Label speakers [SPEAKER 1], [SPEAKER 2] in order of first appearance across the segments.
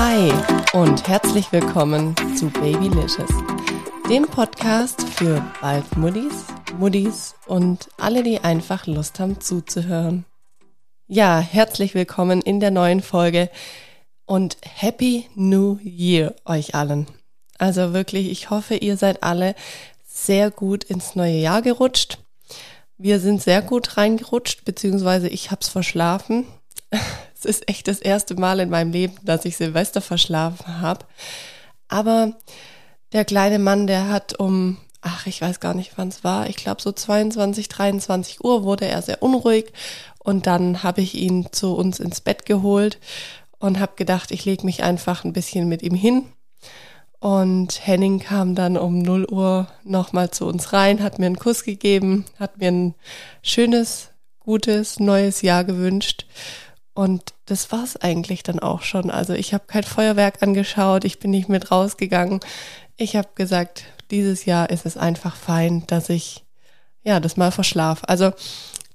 [SPEAKER 1] Hi und herzlich willkommen zu Babylicious, dem Podcast für bald Muddis, Muddis und alle, die einfach Lust haben zuzuhören. Ja, herzlich willkommen in der neuen Folge und Happy New Year euch allen. Also wirklich, ich hoffe, ihr seid alle sehr gut ins neue Jahr gerutscht. Wir sind sehr gut reingerutscht, beziehungsweise ich hab's verschlafen. Es ist echt das erste Mal in meinem Leben, dass ich Silvester verschlafen habe. Aber der kleine Mann, der hat um, ach, ich weiß gar nicht, wann es war, ich glaube so 22, 23 Uhr wurde er sehr unruhig und dann habe ich ihn zu uns ins Bett geholt und habe gedacht, ich lege mich einfach ein bisschen mit ihm hin und Henning kam dann um 0 Uhr nochmal zu uns rein, hat mir einen Kuss gegeben, hat mir ein schönes, gutes, neues Jahr gewünscht. Und das war's eigentlich dann auch schon. Also ich habe kein Feuerwerk angeschaut, ich bin nicht mit rausgegangen. Ich habe gesagt, dieses Jahr ist es einfach fein, dass ich ja das mal verschlaf. Also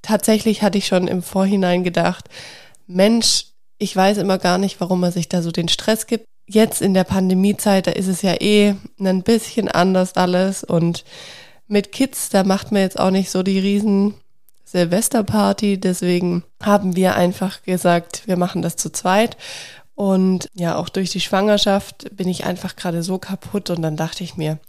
[SPEAKER 1] tatsächlich hatte ich schon im Vorhinein gedacht, Mensch, ich weiß immer gar nicht, warum man sich da so den Stress gibt jetzt in der Pandemiezeit, da ist es ja eh ein bisschen anders alles und mit Kids, da macht man jetzt auch nicht so die riesen Silvesterparty, deswegen haben wir einfach gesagt, wir machen das zu zweit und ja, auch durch die Schwangerschaft bin ich einfach gerade so kaputt und dann dachte ich mir,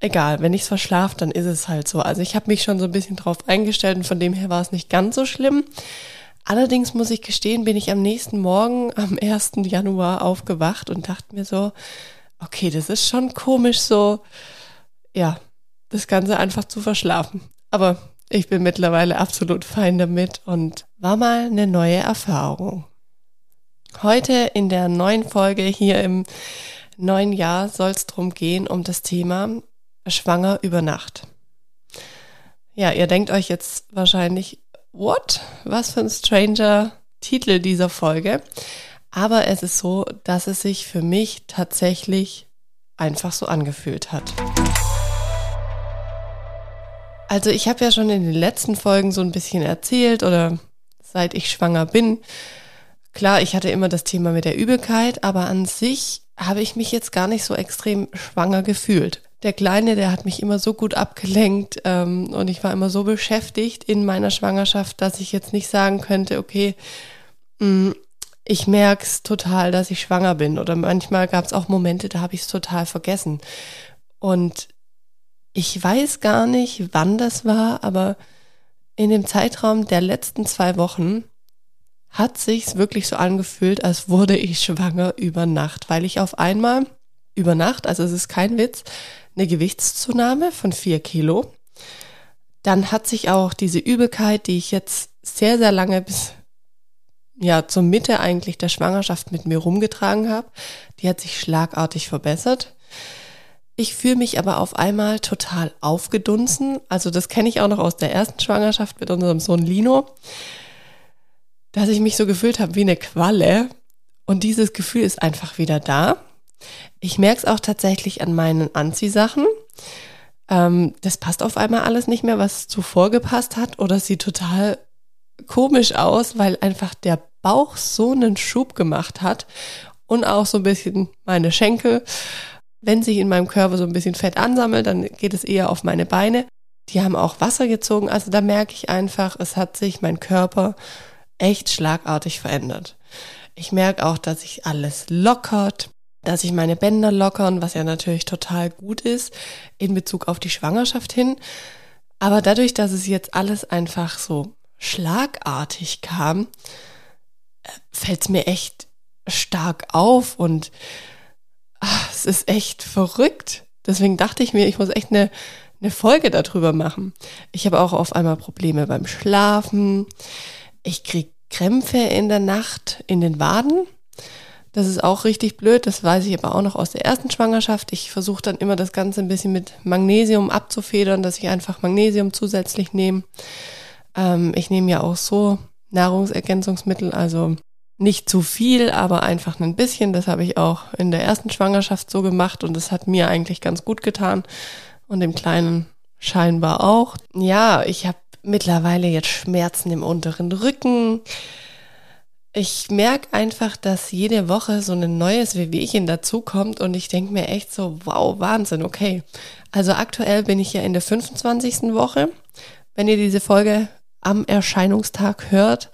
[SPEAKER 1] egal, wenn ich es verschlafe, dann ist es halt so. Also ich habe mich schon so ein bisschen drauf eingestellt und von dem her war es nicht ganz so schlimm. Allerdings muss ich gestehen, bin ich am nächsten Morgen, am 1. Januar, aufgewacht und dachte mir so, okay, das ist schon komisch so, ja, das Ganze einfach zu verschlafen. Aber ich bin mittlerweile absolut fein damit und war mal eine neue Erfahrung. Heute in der neuen Folge hier im neuen Jahr soll es darum gehen, um das Thema Schwanger über Nacht. Ja, ihr denkt euch jetzt wahrscheinlich, what? Was für ein stranger Titel dieser Folge. Aber es ist so, dass es sich für mich tatsächlich einfach so angefühlt hat. Also ich habe ja schon in den letzten Folgen so ein bisschen erzählt oder seit ich schwanger bin. Klar, ich hatte immer das Thema mit der Übelkeit, aber an sich habe ich mich jetzt gar nicht so extrem schwanger gefühlt der Kleine, der hat mich immer so gut abgelenkt ähm, und ich war immer so beschäftigt in meiner Schwangerschaft, dass ich jetzt nicht sagen könnte, okay, mh, mm, ich merke es total, dass ich schwanger bin. Oder manchmal gab es auch Momente, da habe ich es total vergessen. Und ich weiß gar nicht, wann das war, aber in dem Zeitraum der letzten zwei Wochen hat sich's wirklich so angefühlt, als wurde ich schwanger über Nacht, weil ich auf einmal über Nacht, also es ist kein Witz, eine Gewichtszunahme von vier Kilo. Dann hat sich auch diese Übelkeit, die ich jetzt sehr, sehr lange bis ja zur Mitte eigentlich der Schwangerschaft mit mir rumgetragen habe, die hat sich schlagartig verbessert. Ich fühle mich aber auf einmal total aufgedunsen. Also das kenne ich auch noch aus der ersten Schwangerschaft mit unserem Sohn Lino, dass ich mich so gefühlt habe wie eine Qualle. Und dieses Gefühl ist einfach wieder da. Ich merke es auch tatsächlich an meinen Anziehsachen. Ähm, das passt auf einmal alles nicht mehr, was zuvor gepasst hat, oder sieht total komisch aus, weil einfach der Bauch so einen Schub gemacht hat und auch so ein bisschen meine Schenkel. Wenn sich in meinem Körper so ein bisschen Fett ansammelt, dann geht es eher auf meine Beine. Die haben auch Wasser gezogen, also da merke ich einfach, es hat sich mein Körper echt schlagartig verändert. Ich merke auch, dass sich alles lockert dass sich meine Bänder lockern, was ja natürlich total gut ist in Bezug auf die Schwangerschaft hin. Aber dadurch, dass es jetzt alles einfach so schlagartig kam, äh, fällt es mir echt stark auf und ach, es ist echt verrückt. Deswegen dachte ich mir, ich muss echt eine, eine Folge darüber machen. Ich habe auch auf einmal Probleme beim Schlafen. Ich kriege Krämpfe in der Nacht in den Waden. Das ist auch richtig blöd, das weiß ich aber auch noch aus der ersten Schwangerschaft. Ich versuche dann immer das Ganze ein bisschen mit Magnesium abzufedern, dass ich einfach Magnesium zusätzlich nehme. Ähm, ich nehme ja auch so Nahrungsergänzungsmittel, also nicht zu viel, aber einfach ein bisschen. Das habe ich auch in der ersten Schwangerschaft so gemacht und das hat mir eigentlich ganz gut getan und dem Kleinen scheinbar auch. Ja, ich habe mittlerweile jetzt Schmerzen im unteren Rücken ich merke einfach, dass jede Woche so ein neues Wehwehchen dazukommt und ich denke mir echt so, wow, Wahnsinn, okay. Also aktuell bin ich ja in der 25. Woche. Wenn ihr diese Folge am Erscheinungstag hört,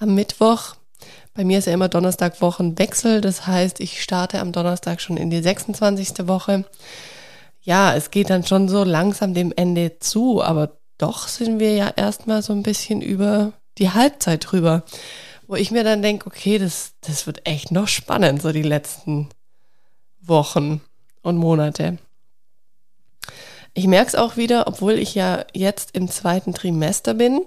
[SPEAKER 1] am Mittwoch, bei mir ist ja immer Donnerstag Wochenwechsel, das heißt, ich starte am Donnerstag schon in die 26. Woche. Ja, es geht dann schon so langsam dem Ende zu, aber doch sind wir ja erstmal so ein bisschen über die Halbzeit drüber wo ich mir dann denke, okay, das, das wird echt noch spannend, so die letzten Wochen und Monate. Ich merke es auch wieder, obwohl ich ja jetzt im zweiten Trimester bin,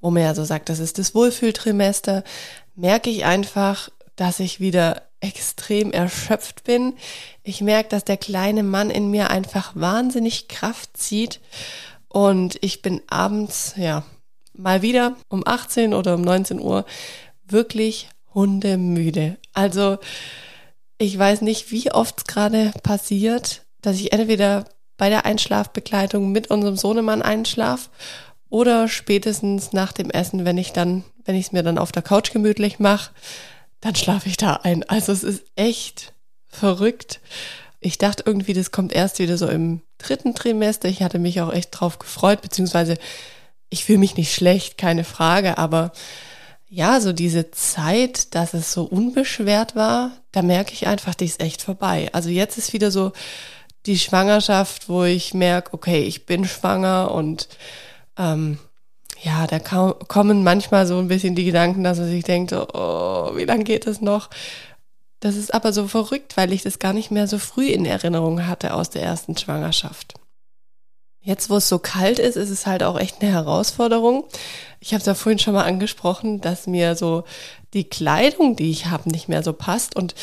[SPEAKER 1] wo man ja so sagt, das ist das Wohlfühltrimester, merke ich einfach, dass ich wieder extrem erschöpft bin. Ich merke, dass der kleine Mann in mir einfach wahnsinnig Kraft zieht und ich bin abends, ja, mal wieder um 18 oder um 19 Uhr wirklich hundemüde. Also ich weiß nicht, wie oft es gerade passiert, dass ich entweder bei der Einschlafbegleitung mit unserem Sohnemann einschlaf oder spätestens nach dem Essen, wenn ich dann, wenn ich es mir dann auf der Couch gemütlich mache, dann schlafe ich da ein. Also es ist echt verrückt. Ich dachte irgendwie, das kommt erst wieder so im dritten Trimester. Ich hatte mich auch echt drauf gefreut, beziehungsweise ich fühle mich nicht schlecht, keine Frage, aber ja, so diese Zeit, dass es so unbeschwert war, da merke ich einfach, die ist echt vorbei. Also jetzt ist wieder so die Schwangerschaft, wo ich merke, okay, ich bin schwanger und ähm, ja, da kommen manchmal so ein bisschen die Gedanken, dass man sich denkt, oh, wie lange geht es noch? Das ist aber so verrückt, weil ich das gar nicht mehr so früh in Erinnerung hatte aus der ersten Schwangerschaft. Jetzt, wo es so kalt ist, ist es halt auch echt eine Herausforderung. Ich habe es ja vorhin schon mal angesprochen, dass mir so die Kleidung, die ich habe, nicht mehr so passt. Und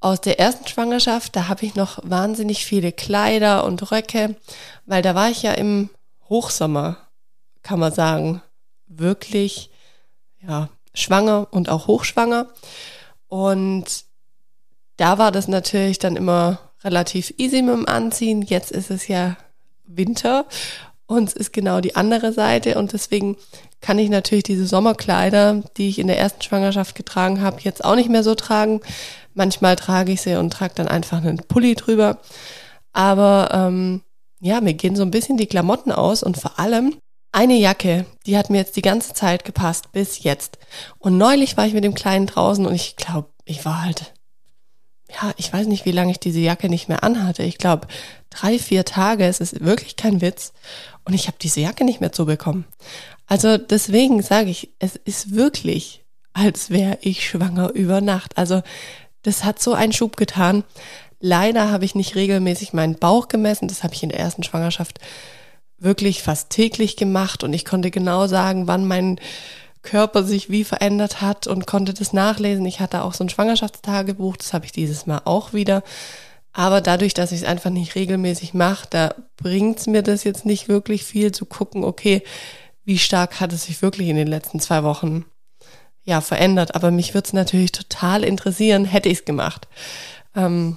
[SPEAKER 1] aus der ersten Schwangerschaft, da habe ich noch wahnsinnig viele Kleider und Röcke, weil da war ich ja im Hochsommer, kann man sagen, wirklich ja, schwanger und auch hochschwanger. Und da war das natürlich dann immer relativ easy mit dem Anziehen. Jetzt ist es ja Winter und es ist genau die andere Seite und deswegen kann ich natürlich diese Sommerkleider, die ich in der ersten Schwangerschaft getragen habe, jetzt auch nicht mehr so tragen. Manchmal trage ich sie und trage dann einfach einen Pulli drüber. Aber ähm, ja, mir gehen so ein bisschen die Klamotten aus und vor allem eine Jacke, die hat mir jetzt die ganze Zeit gepasst, bis jetzt. Und neulich war ich mit dem Kleinen draußen und ich glaube, ich war halt ja, ich weiß nicht, wie lange ich diese Jacke nicht mehr anhatte. Ich glaube, drei, vier Tage, es ist wirklich kein Witz. Und ich habe diese Jacke nicht mehr zubekommen. Also deswegen sage ich, es ist wirklich, als wäre ich schwanger über Nacht. Also das hat so einen Schub getan. Leider habe ich nicht regelmäßig meinen Bauch gemessen. Das habe ich in der ersten Schwangerschaft wirklich fast täglich gemacht. Und ich konnte genau sagen, wann mein Körper sich wie verändert hat und konnte das nachlesen. Ich hatte auch so ein Schwangerschaftstagebuch, das habe ich dieses Mal auch wieder. Aber dadurch, dass ich es einfach nicht regelmäßig mache, da bringt es mir das jetzt nicht wirklich viel zu gucken, okay, wie stark hat es sich wirklich in den letzten zwei Wochen ja verändert. Aber mich würde es natürlich total interessieren, hätte ich es gemacht. Ähm,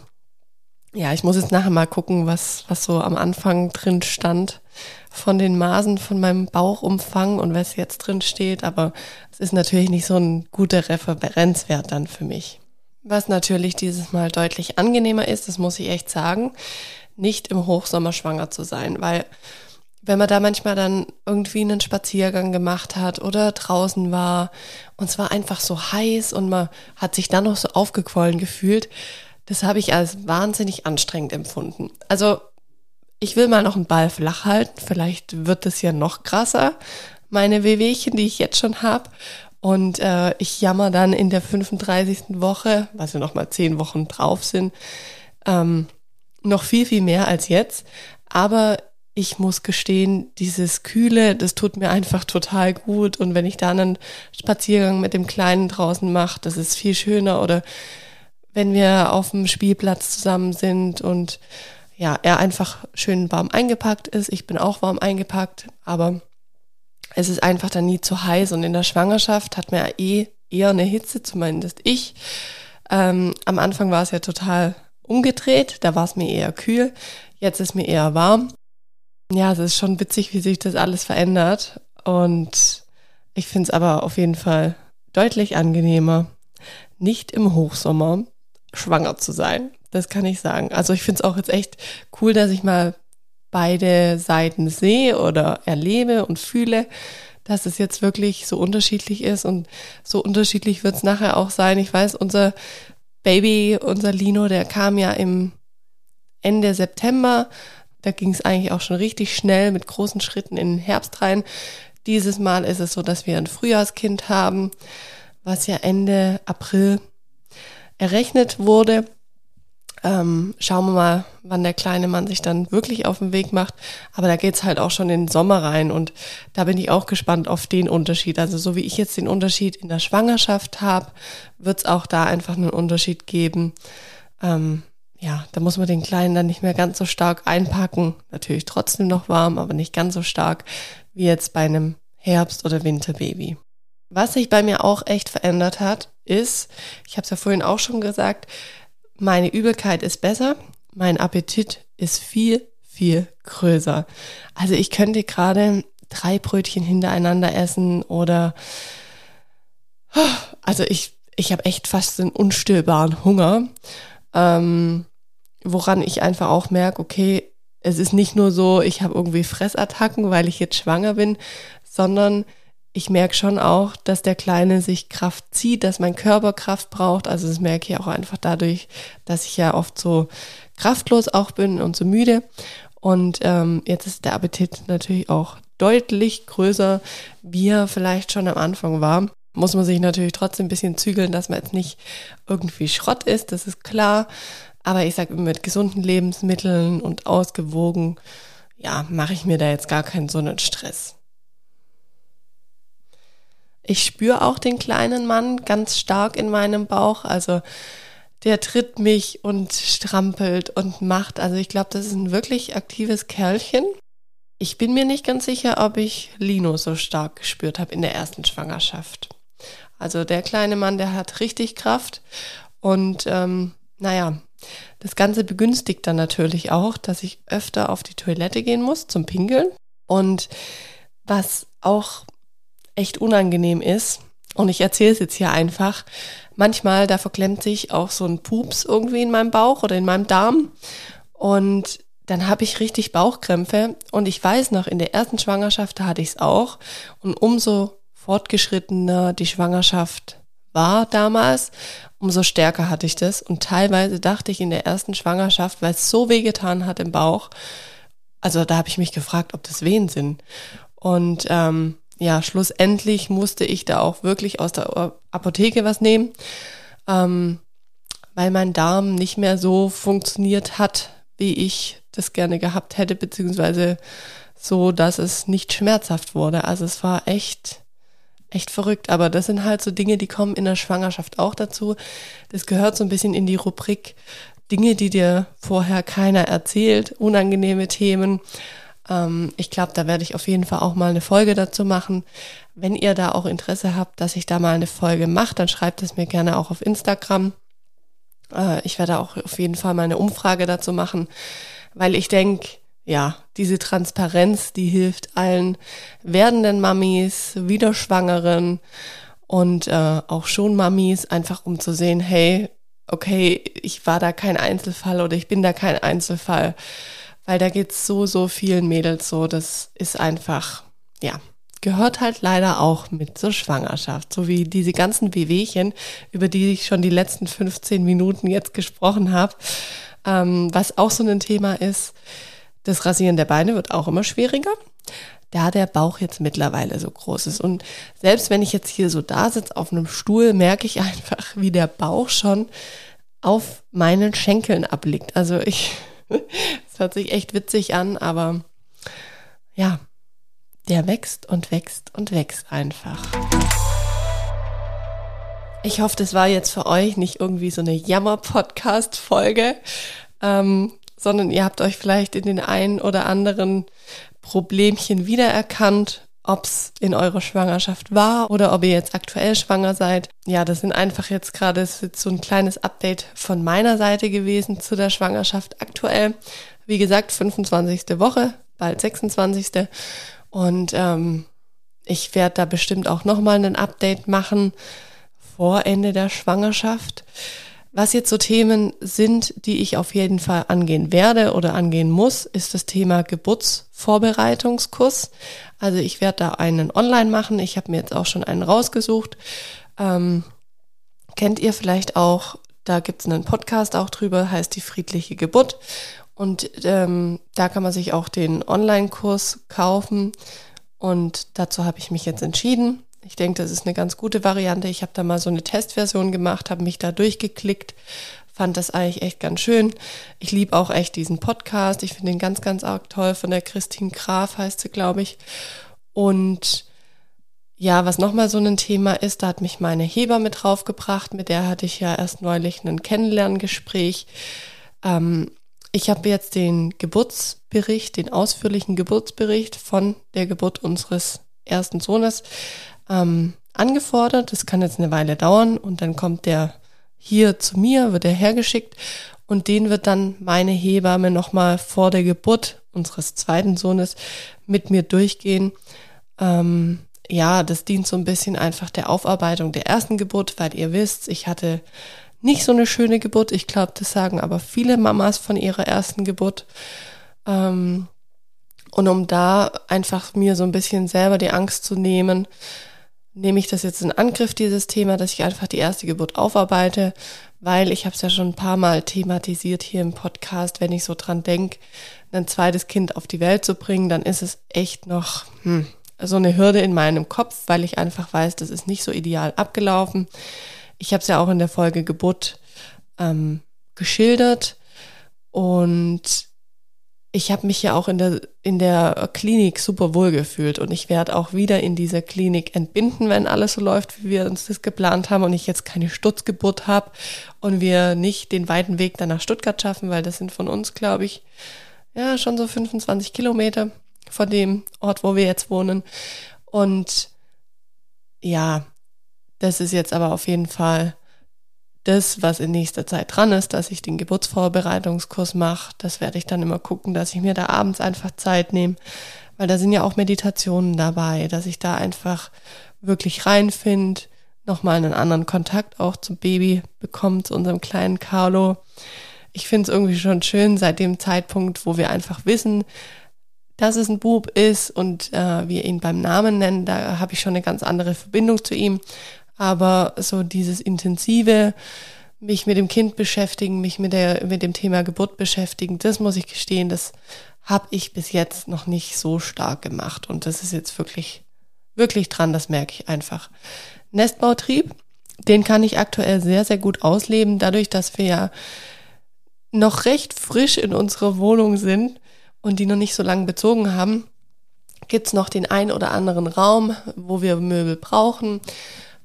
[SPEAKER 1] ja, ich muss jetzt nachher mal gucken, was, was so am Anfang drin stand von den Maßen von meinem Bauchumfang und was jetzt drin steht, aber es ist natürlich nicht so ein guter Referenzwert dann für mich. Was natürlich dieses Mal deutlich angenehmer ist, das muss ich echt sagen, nicht im Hochsommer schwanger zu sein, weil wenn man da manchmal dann irgendwie einen Spaziergang gemacht hat oder draußen war und es war einfach so heiß und man hat sich dann noch so aufgequollen gefühlt, das habe ich als wahnsinnig anstrengend empfunden. Also ich will mal noch einen Ball flach halten. Vielleicht wird es ja noch krasser, meine Wehwehchen, die ich jetzt schon habe. Und äh, ich jammer dann in der 35. Woche, was ja noch mal zehn Wochen drauf sind, ähm, noch viel, viel mehr als jetzt. Aber ich muss gestehen, dieses Kühle, das tut mir einfach total gut. Und wenn ich dann einen Spaziergang mit dem Kleinen draußen mache, das ist viel schöner. Oder wenn wir auf dem Spielplatz zusammen sind und ja, er einfach schön warm eingepackt ist. Ich bin auch warm eingepackt, aber es ist einfach dann nie zu heiß und in der Schwangerschaft hat man eh eher eine Hitze, zumindest ich. Ähm, am Anfang war es ja total umgedreht, da war es mir eher kühl, jetzt ist mir eher warm. Ja, es ist schon witzig, wie sich das alles verändert und ich finde es aber auf jeden Fall deutlich angenehmer nicht im Hochsommer schwanger zu sein. Das kann ich sagen. Also ich finde es auch jetzt echt cool, dass ich mal beide Seiten sehe oder erlebe und fühle, dass es jetzt wirklich so unterschiedlich ist und so unterschiedlich wird es nachher auch sein. Ich weiß, unser Baby, unser Lino, der kam ja im Ende September. Da ging es eigentlich auch schon richtig schnell mit großen Schritten in den Herbst rein. Dieses Mal ist es so, dass wir ein Frühjahrskind haben, was ja Ende April errechnet wurde. Ähm, schauen wir mal, wann der kleine Mann sich dann wirklich auf den Weg macht. Aber da geht's halt auch schon in den Sommer rein und da bin ich auch gespannt auf den Unterschied. Also so wie ich jetzt den Unterschied in der Schwangerschaft habe, wird's auch da einfach einen Unterschied geben. Ähm, ja, da muss man den Kleinen dann nicht mehr ganz so stark einpacken. Natürlich trotzdem noch warm, aber nicht ganz so stark wie jetzt bei einem Herbst- oder Winterbaby. Was sich bei mir auch echt verändert hat, ist, ich habe es ja vorhin auch schon gesagt, meine Übelkeit ist besser, mein Appetit ist viel, viel größer. Also ich könnte gerade drei Brötchen hintereinander essen oder also ich, ich habe echt fast einen unstillbaren Hunger, ähm, woran ich einfach auch merke, okay, es ist nicht nur so, ich habe irgendwie Fressattacken, weil ich jetzt schwanger bin, sondern ich merke schon auch, dass der Kleine sich Kraft zieht, dass mein Körper Kraft braucht. Also das merke ich auch einfach dadurch, dass ich ja oft so kraftlos auch bin und so müde. Und ähm, jetzt ist der Appetit natürlich auch deutlich größer, wie er vielleicht schon am Anfang war. Muss man sich natürlich trotzdem ein bisschen zügeln, dass man jetzt nicht irgendwie Schrott ist, das ist klar. Aber ich sage mit gesunden Lebensmitteln und ausgewogen, ja, mache ich mir da jetzt gar keinen so einen Stress. Ich spüre auch den kleinen Mann ganz stark in meinem Bauch. Also der tritt mich und strampelt und macht. Also ich glaube, das ist ein wirklich aktives Kerlchen. Ich bin mir nicht ganz sicher, ob ich Lino so stark gespürt habe in der ersten Schwangerschaft. Also der kleine Mann, der hat richtig Kraft. Und ähm, naja, das Ganze begünstigt dann natürlich auch, dass ich öfter auf die Toilette gehen muss zum Pinkeln. Und was auch echt unangenehm ist, und ich erzähle es jetzt hier einfach, manchmal, da verklemmt sich auch so ein Pups irgendwie in meinem Bauch oder in meinem Darm. Und dann habe ich richtig Bauchkrämpfe. Und ich weiß noch, in der ersten Schwangerschaft, da hatte ich es auch. Und umso fortgeschrittener die Schwangerschaft war damals, umso stärker hatte ich das. Und teilweise dachte ich in der ersten Schwangerschaft, weil es so wehgetan hat im Bauch, also da habe ich mich gefragt, ob das Wehen sind. Und ähm, ja, schlussendlich musste ich da auch wirklich aus der Apotheke was nehmen, ähm, weil mein Darm nicht mehr so funktioniert hat, wie ich das gerne gehabt hätte, beziehungsweise so, dass es nicht schmerzhaft wurde. Also es war echt, echt verrückt. Aber das sind halt so Dinge, die kommen in der Schwangerschaft auch dazu. Das gehört so ein bisschen in die Rubrik Dinge, die dir vorher keiner erzählt, unangenehme Themen. Ähm, ich glaube, da werde ich auf jeden Fall auch mal eine Folge dazu machen. Wenn ihr da auch Interesse habt, dass ich da mal eine Folge mache, dann schreibt es mir gerne auch auf Instagram. Äh, ich werde auch auf jeden Fall mal eine Umfrage dazu machen, weil ich denke, ja, diese Transparenz, die hilft allen werdenden Mamis, Wiederschwangeren und äh, auch schon Mamis, einfach um zu sehen, hey, okay, ich war da kein Einzelfall oder ich bin da kein Einzelfall weil da geht's so, so vielen Mädels so. Das ist einfach, ja, gehört halt leider auch mit zur Schwangerschaft. So wie diese ganzen Wehwehchen, über die ich schon die letzten 15 Minuten jetzt gesprochen habe. Ähm, was auch so ein Thema ist, das Rasieren der Beine wird auch immer schwieriger, da der Bauch jetzt mittlerweile so groß ist. Und selbst wenn ich jetzt hier so da sitze auf einem Stuhl, merke ich einfach, wie der Bauch schon auf meinen Schenkeln abliegt. Also ich das hört sich echt witzig an, aber ja, der wächst und wächst und wächst einfach. Ich hoffe, das war jetzt für euch nicht irgendwie so eine Jammer-Podcast-Folge, ähm, sondern ihr habt euch vielleicht in den einen oder anderen Problemchen wiedererkannt ob es in eurer Schwangerschaft war oder ob ihr jetzt aktuell schwanger seid. Ja, das sind einfach jetzt gerade so ein kleines Update von meiner Seite gewesen zu der Schwangerschaft aktuell. Wie gesagt, 25. Woche, bald 26. Und ähm, ich werde da bestimmt auch nochmal ein Update machen vor Ende der Schwangerschaft. Was jetzt so Themen sind, die ich auf jeden Fall angehen werde oder angehen muss, ist das Thema Geburtsvorbereitungskurs. Also ich werde da einen online machen. Ich habe mir jetzt auch schon einen rausgesucht. Ähm, kennt ihr vielleicht auch, da gibt es einen Podcast auch drüber, heißt die friedliche Geburt. Und ähm, da kann man sich auch den Online-Kurs kaufen. Und dazu habe ich mich jetzt entschieden. Ich denke, das ist eine ganz gute Variante. Ich habe da mal so eine Testversion gemacht, habe mich da durchgeklickt, fand das eigentlich echt ganz schön. Ich liebe auch echt diesen Podcast. Ich finde den ganz, ganz arg toll. Von der Christine Graf heißt sie, glaube ich. Und ja, was nochmal so ein Thema ist, da hat mich meine Heber mit draufgebracht. Mit der hatte ich ja erst neulich ein Kennenlerngespräch. Ähm, ich habe jetzt den Geburtsbericht, den ausführlichen Geburtsbericht von der Geburt unseres ersten Sohnes ähm, angefordert. Das kann jetzt eine Weile dauern und dann kommt der hier zu mir, wird er hergeschickt und den wird dann meine Hebamme nochmal vor der Geburt unseres zweiten Sohnes mit mir durchgehen. Ähm, ja, das dient so ein bisschen einfach der Aufarbeitung der ersten Geburt, weil ihr wisst, ich hatte nicht so eine schöne Geburt. Ich glaube, das sagen aber viele Mamas von ihrer ersten Geburt. Ähm, und um da einfach mir so ein bisschen selber die Angst zu nehmen, nehme ich das jetzt in Angriff, dieses Thema, dass ich einfach die erste Geburt aufarbeite, weil ich habe es ja schon ein paar Mal thematisiert hier im Podcast, wenn ich so dran denke, ein zweites Kind auf die Welt zu bringen, dann ist es echt noch hm, so eine Hürde in meinem Kopf, weil ich einfach weiß, das ist nicht so ideal abgelaufen. Ich habe es ja auch in der Folge Geburt ähm, geschildert und ich habe mich ja auch in der, in der Klinik super wohl gefühlt und ich werde auch wieder in dieser Klinik entbinden, wenn alles so läuft, wie wir uns das geplant haben und ich jetzt keine Stutzgeburt habe und wir nicht den weiten Weg dann nach Stuttgart schaffen, weil das sind von uns, glaube ich, ja, schon so 25 Kilometer von dem Ort, wo wir jetzt wohnen. Und ja, das ist jetzt aber auf jeden Fall das, was in nächster Zeit dran ist, dass ich den Geburtsvorbereitungskurs mache, das werde ich dann immer gucken, dass ich mir da abends einfach Zeit nehme, weil da sind ja auch Meditationen dabei, dass ich da einfach wirklich reinfinde, nochmal einen anderen Kontakt auch zum Baby bekommt, zu unserem kleinen Carlo. Ich finde es irgendwie schon schön, seit dem Zeitpunkt, wo wir einfach wissen, dass es ein Bub ist und äh, wir ihn beim Namen nennen, da habe ich schon eine ganz andere Verbindung zu ihm, aber so dieses intensive, mich mit dem Kind beschäftigen, mich mit, der, mit dem Thema Geburt beschäftigen, das muss ich gestehen, das habe ich bis jetzt noch nicht so stark gemacht. Und das ist jetzt wirklich, wirklich dran, das merke ich einfach. Nestbautrieb, den kann ich aktuell sehr, sehr gut ausleben, dadurch, dass wir ja noch recht frisch in unserer Wohnung sind und die noch nicht so lange bezogen haben, gibt's noch den ein oder anderen Raum, wo wir Möbel brauchen.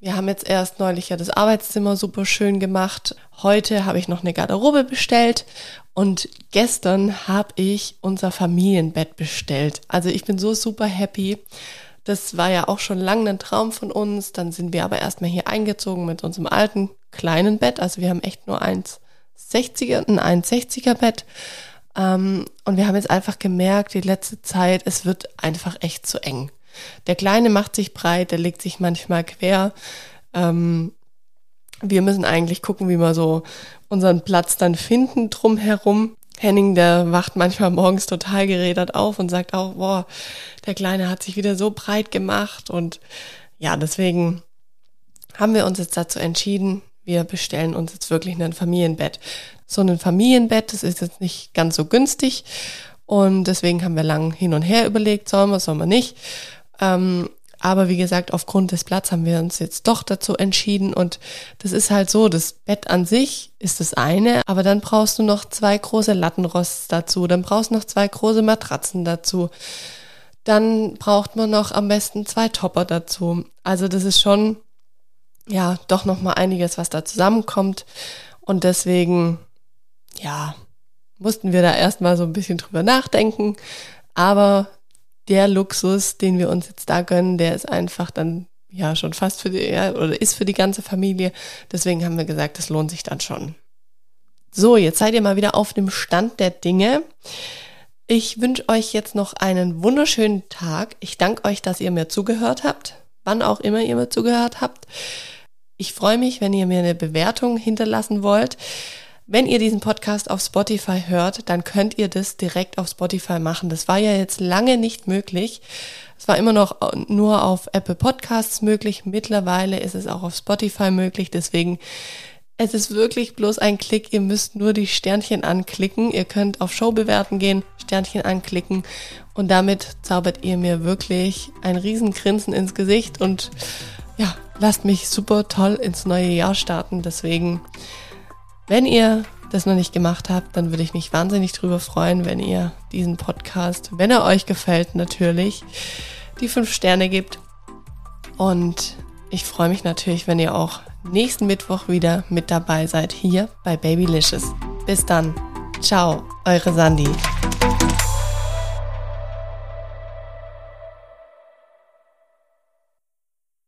[SPEAKER 1] Wir haben jetzt erst neulich ja das Arbeitszimmer super schön gemacht. Heute habe ich noch eine Garderobe bestellt und gestern habe ich unser Familienbett bestellt. Also ich bin so super happy. Das war ja auch schon lange ein Traum von uns. Dann sind wir aber erstmal hier eingezogen mit unserem alten kleinen Bett. Also wir haben echt nur eins 60er, ein 1,60er Bett. Ähm, und wir haben jetzt einfach gemerkt, die letzte Zeit, es wird einfach echt zu eng. Der Kleine macht sich breit, der legt sich manchmal quer. Ähm, wir müssen eigentlich gucken, wie wir so unseren Platz dann finden drumherum. Henning, der wacht manchmal morgens total gerädert auf und sagt auch, boah, der Kleine hat sich wieder so breit gemacht. Und ja, deswegen haben wir uns jetzt dazu entschieden, wir bestellen uns jetzt wirklich ein Familienbett. So ein Familienbett, das ist jetzt nicht ganz so günstig. Und deswegen haben wir lang hin und her überlegt, sollen wir, sollen wir nicht. Ähm, aber wie gesagt, aufgrund des Platz haben wir uns jetzt doch dazu entschieden. Und das ist halt so, das Bett an sich ist das eine, aber dann brauchst du noch zwei große Lattenrosts dazu, dann brauchst du noch zwei große Matratzen dazu. Dann braucht man noch am besten zwei Topper dazu. Also das ist schon, ja, doch nochmal einiges, was da zusammenkommt. Und deswegen, ja, mussten wir da erstmal so ein bisschen drüber nachdenken. Aber der Luxus, den wir uns jetzt da gönnen, der ist einfach dann ja schon fast für die, ja, oder ist für die ganze Familie. Deswegen haben wir gesagt, das lohnt sich dann schon. So, jetzt seid ihr mal wieder auf dem Stand der Dinge. Ich wünsche euch jetzt noch einen wunderschönen Tag. Ich danke euch, dass ihr mir zugehört habt, wann auch immer ihr mir zugehört habt. Ich freue mich, wenn ihr mir eine Bewertung hinterlassen wollt. Wenn ihr diesen Podcast auf Spotify hört, dann könnt ihr das direkt auf Spotify machen. Das war ja jetzt lange nicht möglich. Es war immer noch nur auf Apple Podcasts möglich. Mittlerweile ist es auch auf Spotify möglich. Deswegen, es ist wirklich bloß ein Klick. Ihr müsst nur die Sternchen anklicken. Ihr könnt auf Show bewerten gehen, Sternchen anklicken und damit zaubert ihr mir wirklich ein Riesengrinsen ins Gesicht und ja, lasst mich super toll ins neue Jahr starten. Deswegen, wenn ihr das noch nicht gemacht habt, dann würde ich mich wahnsinnig drüber freuen, wenn ihr diesen Podcast, wenn er euch gefällt, natürlich die fünf Sterne gibt. Und ich freue mich natürlich, wenn ihr auch nächsten Mittwoch wieder mit dabei seid hier bei Babylicious. Bis dann. Ciao, eure Sandy.